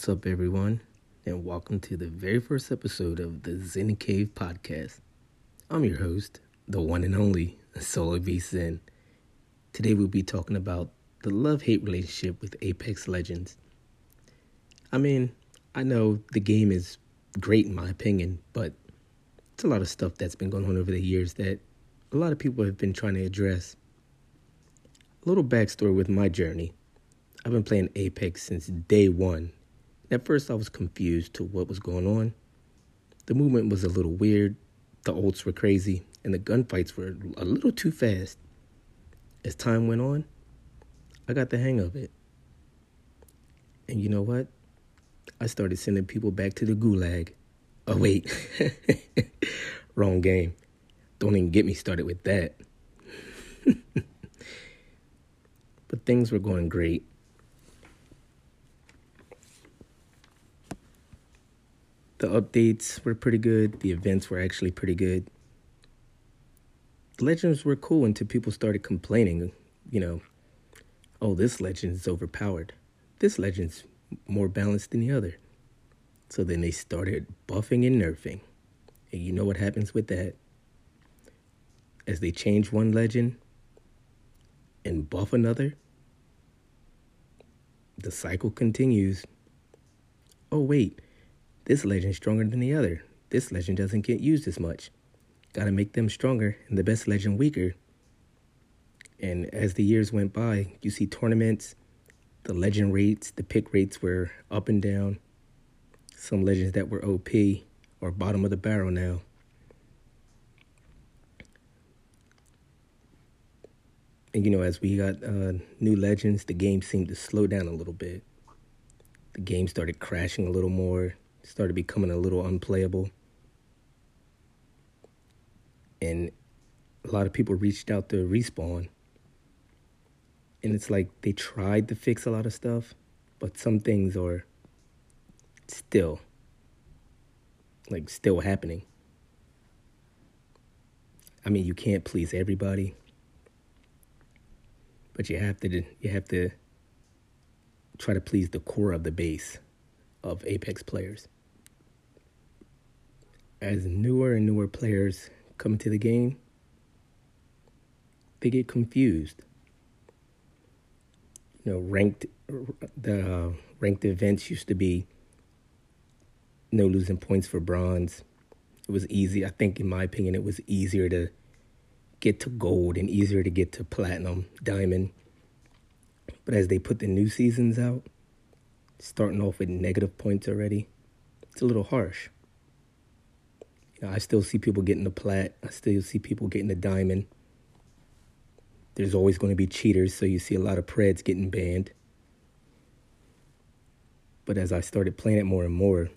What's up, everyone, and welcome to the very first episode of the Zen Cave podcast. I'm your host, the one and only Solo V Zen. Today, we'll be talking about the love hate relationship with Apex Legends. I mean, I know the game is great in my opinion, but it's a lot of stuff that's been going on over the years that a lot of people have been trying to address. A little backstory with my journey. I've been playing Apex since day one at first, I was confused to what was going on. The movement was a little weird, the ults were crazy, and the gunfights were a little too fast. As time went on, I got the hang of it. And you know what? I started sending people back to the gulag. Oh, wait. Wrong game. Don't even get me started with that. but things were going great. The updates were pretty good. The events were actually pretty good. The legends were cool until people started complaining, you know, oh, this legend is overpowered. This legend's more balanced than the other. So then they started buffing and nerfing. And you know what happens with that? As they change one legend and buff another, the cycle continues. Oh, wait this legend's stronger than the other. This legend doesn't get used as much. Gotta make them stronger and the best legend weaker. And as the years went by, you see tournaments, the legend rates, the pick rates were up and down. Some legends that were OP or bottom of the barrel now. And you know, as we got uh, new legends, the game seemed to slow down a little bit. The game started crashing a little more started becoming a little unplayable. And a lot of people reached out to respawn. And it's like they tried to fix a lot of stuff, but some things are still like still happening. I mean, you can't please everybody, but you have to you have to try to please the core of the base of Apex players. As newer and newer players come into the game, they get confused. You know, ranked the uh, ranked events used to be no losing points for bronze. It was easy. I think, in my opinion, it was easier to get to gold and easier to get to platinum, diamond. But as they put the new seasons out, starting off with negative points already, it's a little harsh. You know, I still see people getting the plat. I still see people getting the diamond. There's always going to be cheaters, so you see a lot of preds getting banned. But as I started playing it more and more,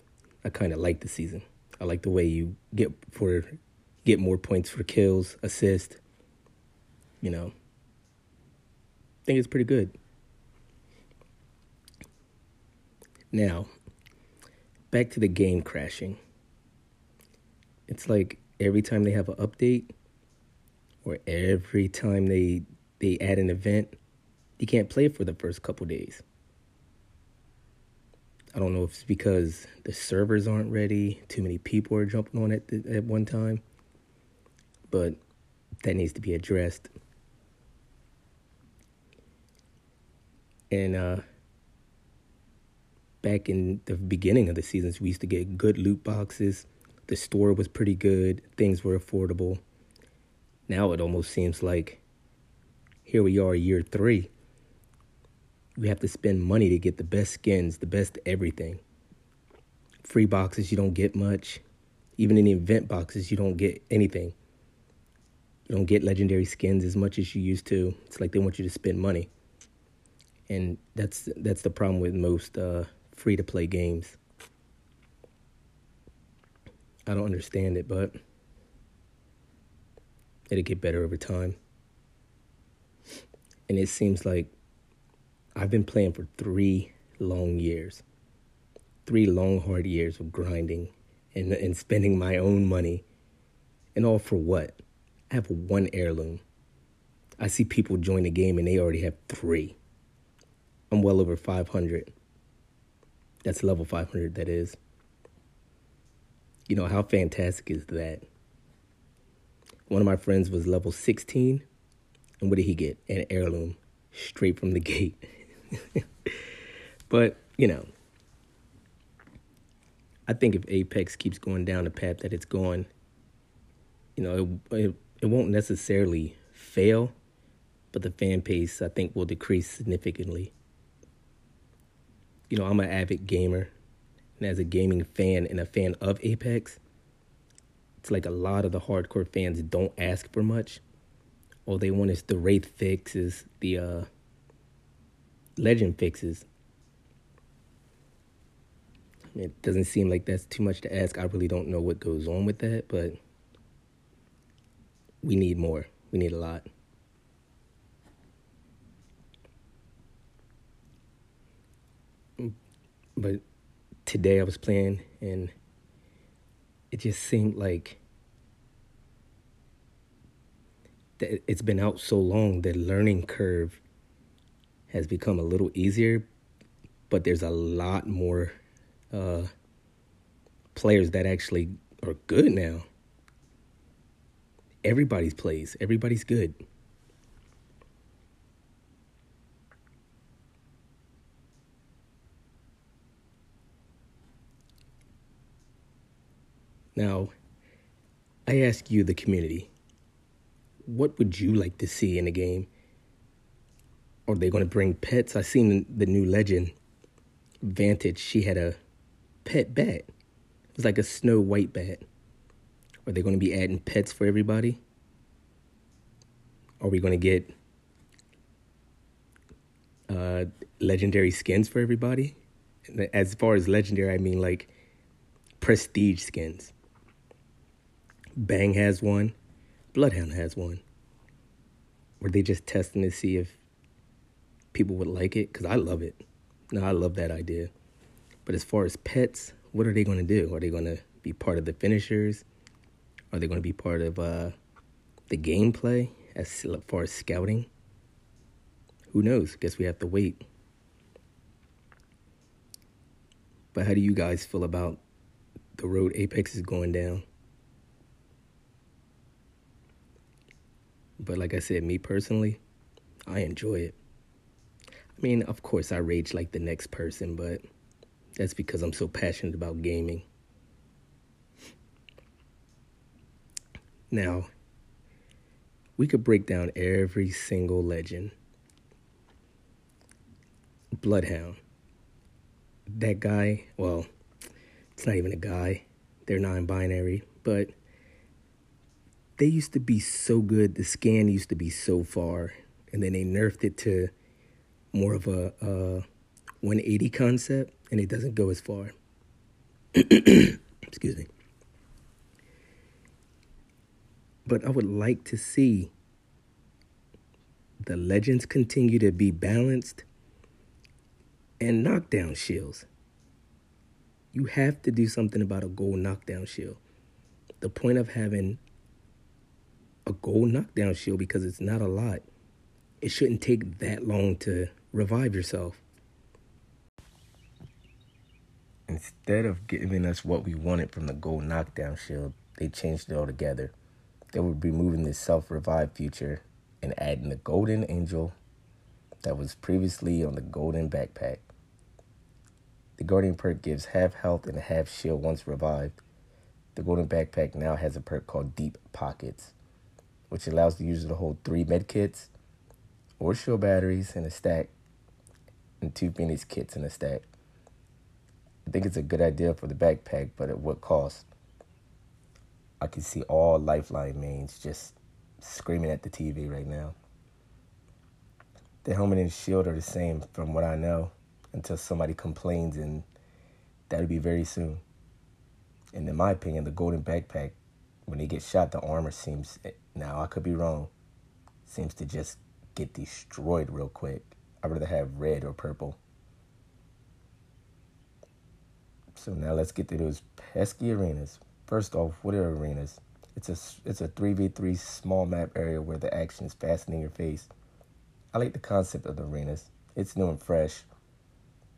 I kind of like the season. I like the way you get for get more points for kills, assist. You know, I think it's pretty good. Now, back to the game crashing. It's like every time they have an update or every time they they add an event, you can't play for the first couple days. I don't know if it's because the servers aren't ready, too many people are jumping on it at one time, but that needs to be addressed. And uh, back in the beginning of the seasons, we used to get good loot boxes. The store was pretty good. Things were affordable. Now it almost seems like here we are, year three. We have to spend money to get the best skins, the best everything. Free boxes, you don't get much. Even in the event boxes, you don't get anything. You don't get legendary skins as much as you used to. It's like they want you to spend money. And that's that's the problem with most uh, free to play games. I don't understand it, but it'll get better over time. And it seems like I've been playing for three long years. Three long, hard years of grinding and, and spending my own money. And all for what? I have one heirloom. I see people join the game and they already have three. I'm well over 500 That's level 500, that is. You know, how fantastic is that? One of my friends was level 16, and what did he get? An heirloom straight from the gate. but, you know, I think if Apex keeps going down the path that it's going, you know, it, it, it won't necessarily fail, but the fan base, I think, will decrease significantly. You know, I'm an avid gamer, and as a gaming fan and a fan of Apex, it's like a lot of the hardcore fans don't ask for much. All they want is the Wraith fixes, the uh, Legend fixes. It doesn't seem like that's too much to ask. I really don't know what goes on with that, but we need more. We need a lot. But today I was playing and it just seemed like that it's been out so long the learning curve has become a little easier but there's a lot more uh, players that actually are good now. Everybody's plays everybody's good Now, I ask you, the community, what would you like to see in a game? Are they going to bring pets? I seen the new legend, Vantage. She had a pet bat. It was like a snow white bat. Are they going to be adding pets for everybody? Are we going to get uh, legendary skins for everybody? As far as legendary, I mean like prestige skins. Bang has one. Bloodhound has one. Were they just testing to see if people would like it? Because I love it. No, I love that idea. But as far as pets, what are they going to do? Are they going to be part of the finishers? Are they going to be part of uh, the gameplay as far as scouting? Who knows? Guess we have to wait. But how do you guys feel about the road Apex is going down? But like I said, me personally, I enjoy it. I mean, of course, I rage like the next person, but that's because I'm so passionate about gaming. Now, we could break down every single legend. Bloodhound. That guy, well, it's not even a guy. They're non binary, but they used to be so good. The scan used to be so far, and then they nerfed it to more of a, a 180 concept, and it doesn't go as far. Excuse me. But I would like to see the legends continue to be balanced and knockdown shields. You have to do something about a gold knockdown shield. The point of having a gold knockdown shield because it's not a lot. It shouldn't take that long to revive yourself. Instead of giving us what we wanted from the gold knockdown shield, they changed it altogether. They were removing the self revive feature and adding the golden angel that was previously on the golden backpack. The guardian perk gives half health and half shield once revived. The golden backpack now has a perk called Deep Pockets which allows the user to hold three med kits or shield batteries in a stack and two Phoenix kits in a stack. I think it's a good idea for the backpack, but at what cost? I can see all Lifeline mains just screaming at the TV right now. The helmet and shield are the same from what I know until somebody complains, and that'll be very soon. And in my opinion, the golden backpack when they get shot, the armor seems, eh, now I could be wrong, seems to just get destroyed real quick. I'd rather have red or purple. So now let's get to those pesky arenas. First off, what are arenas? It's a it's a 3v3 small map area where the action is fast your face. I like the concept of the arenas. It's new and fresh.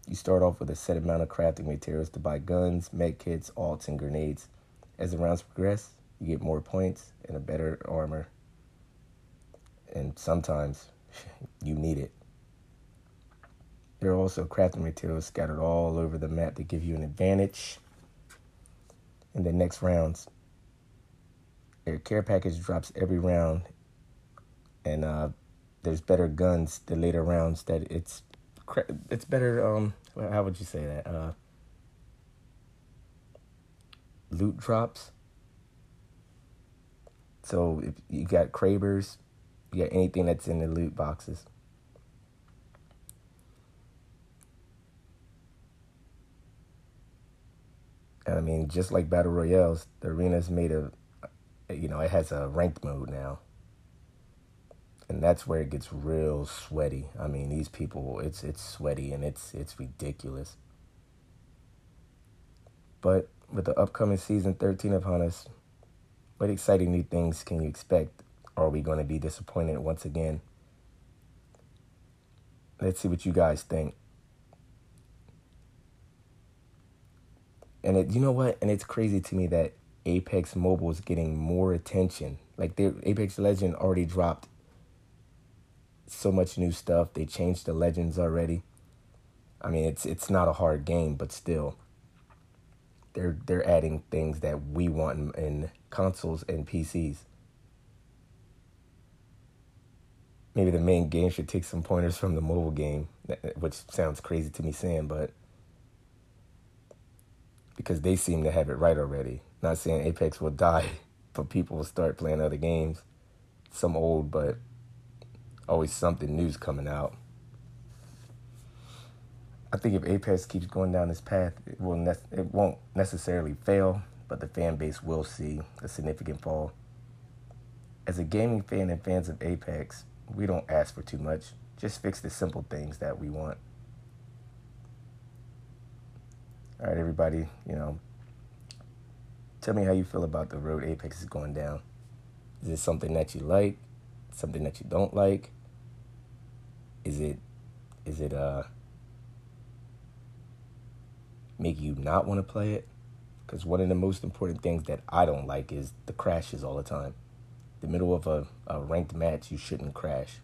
You start off with a set amount of crafting materials to buy guns, med kits, ults, and grenades. As the rounds progress, you get more points and a better armor. And sometimes you need it. There are also crafting materials scattered all over the map to give you an advantage in the next rounds. Their care package drops every round, and uh, there's better guns the later rounds. That it's it's better. Um, how would you say that? Uh, loot drops. So if you got Krabers, you got anything that's in the loot boxes. And I mean, just like battle royales, the arena's made a, you know, it has a ranked mode now, and that's where it gets real sweaty. I mean, these people, it's it's sweaty and it's it's ridiculous. But with the upcoming season 13 upon us, what exciting new things can you expect? Are we going to be disappointed once again? Let's see what you guys think. And it, you know what? And it's crazy to me that Apex Mobile is getting more attention. Like the Apex Legend already dropped so much new stuff. They changed the legends already. I mean, it's it's not a hard game, but still, they're they're adding things that we want in, in consoles and PCs. Maybe the main game should take some pointers from the mobile game, uh, uh, which sounds crazy to me saying, but because they seem to have it right already. Not saying Apex will die, but people will start playing other games. Some old, but always something new's coming out. I think if Apex keeps going down this path, it will ne- it won't necessarily fail, but the fan base will see a significant fall. As a gaming fan and fans of Apex, we don't ask for too much. Just fix the simple things that we want. All right, everybody, you know, tell me how you feel about the road Apex is going down. Is it something that you like? Something that you don't like? Is it is it uh make you not want to play it? Because one of the most important things that I don't like is the crashes all the time. The middle of a, a ranked match, you shouldn't crash.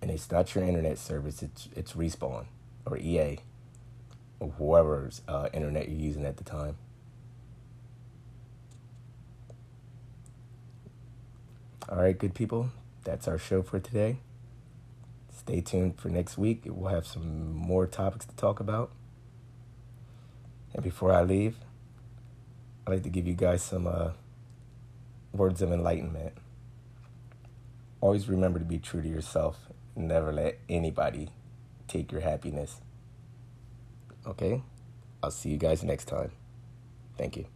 And it's not your internet service, it's it's respawn or EA or whoever's uh, internet you're using at the time. All right, good people. That's our show for today. Stay tuned for next week. We'll have some more topics to talk about. And before I leave, I'd like to give you guys some uh, words of enlightenment. Always remember to be true to yourself. Never let anybody take your happiness. Okay? I'll see you guys next time. Thank you.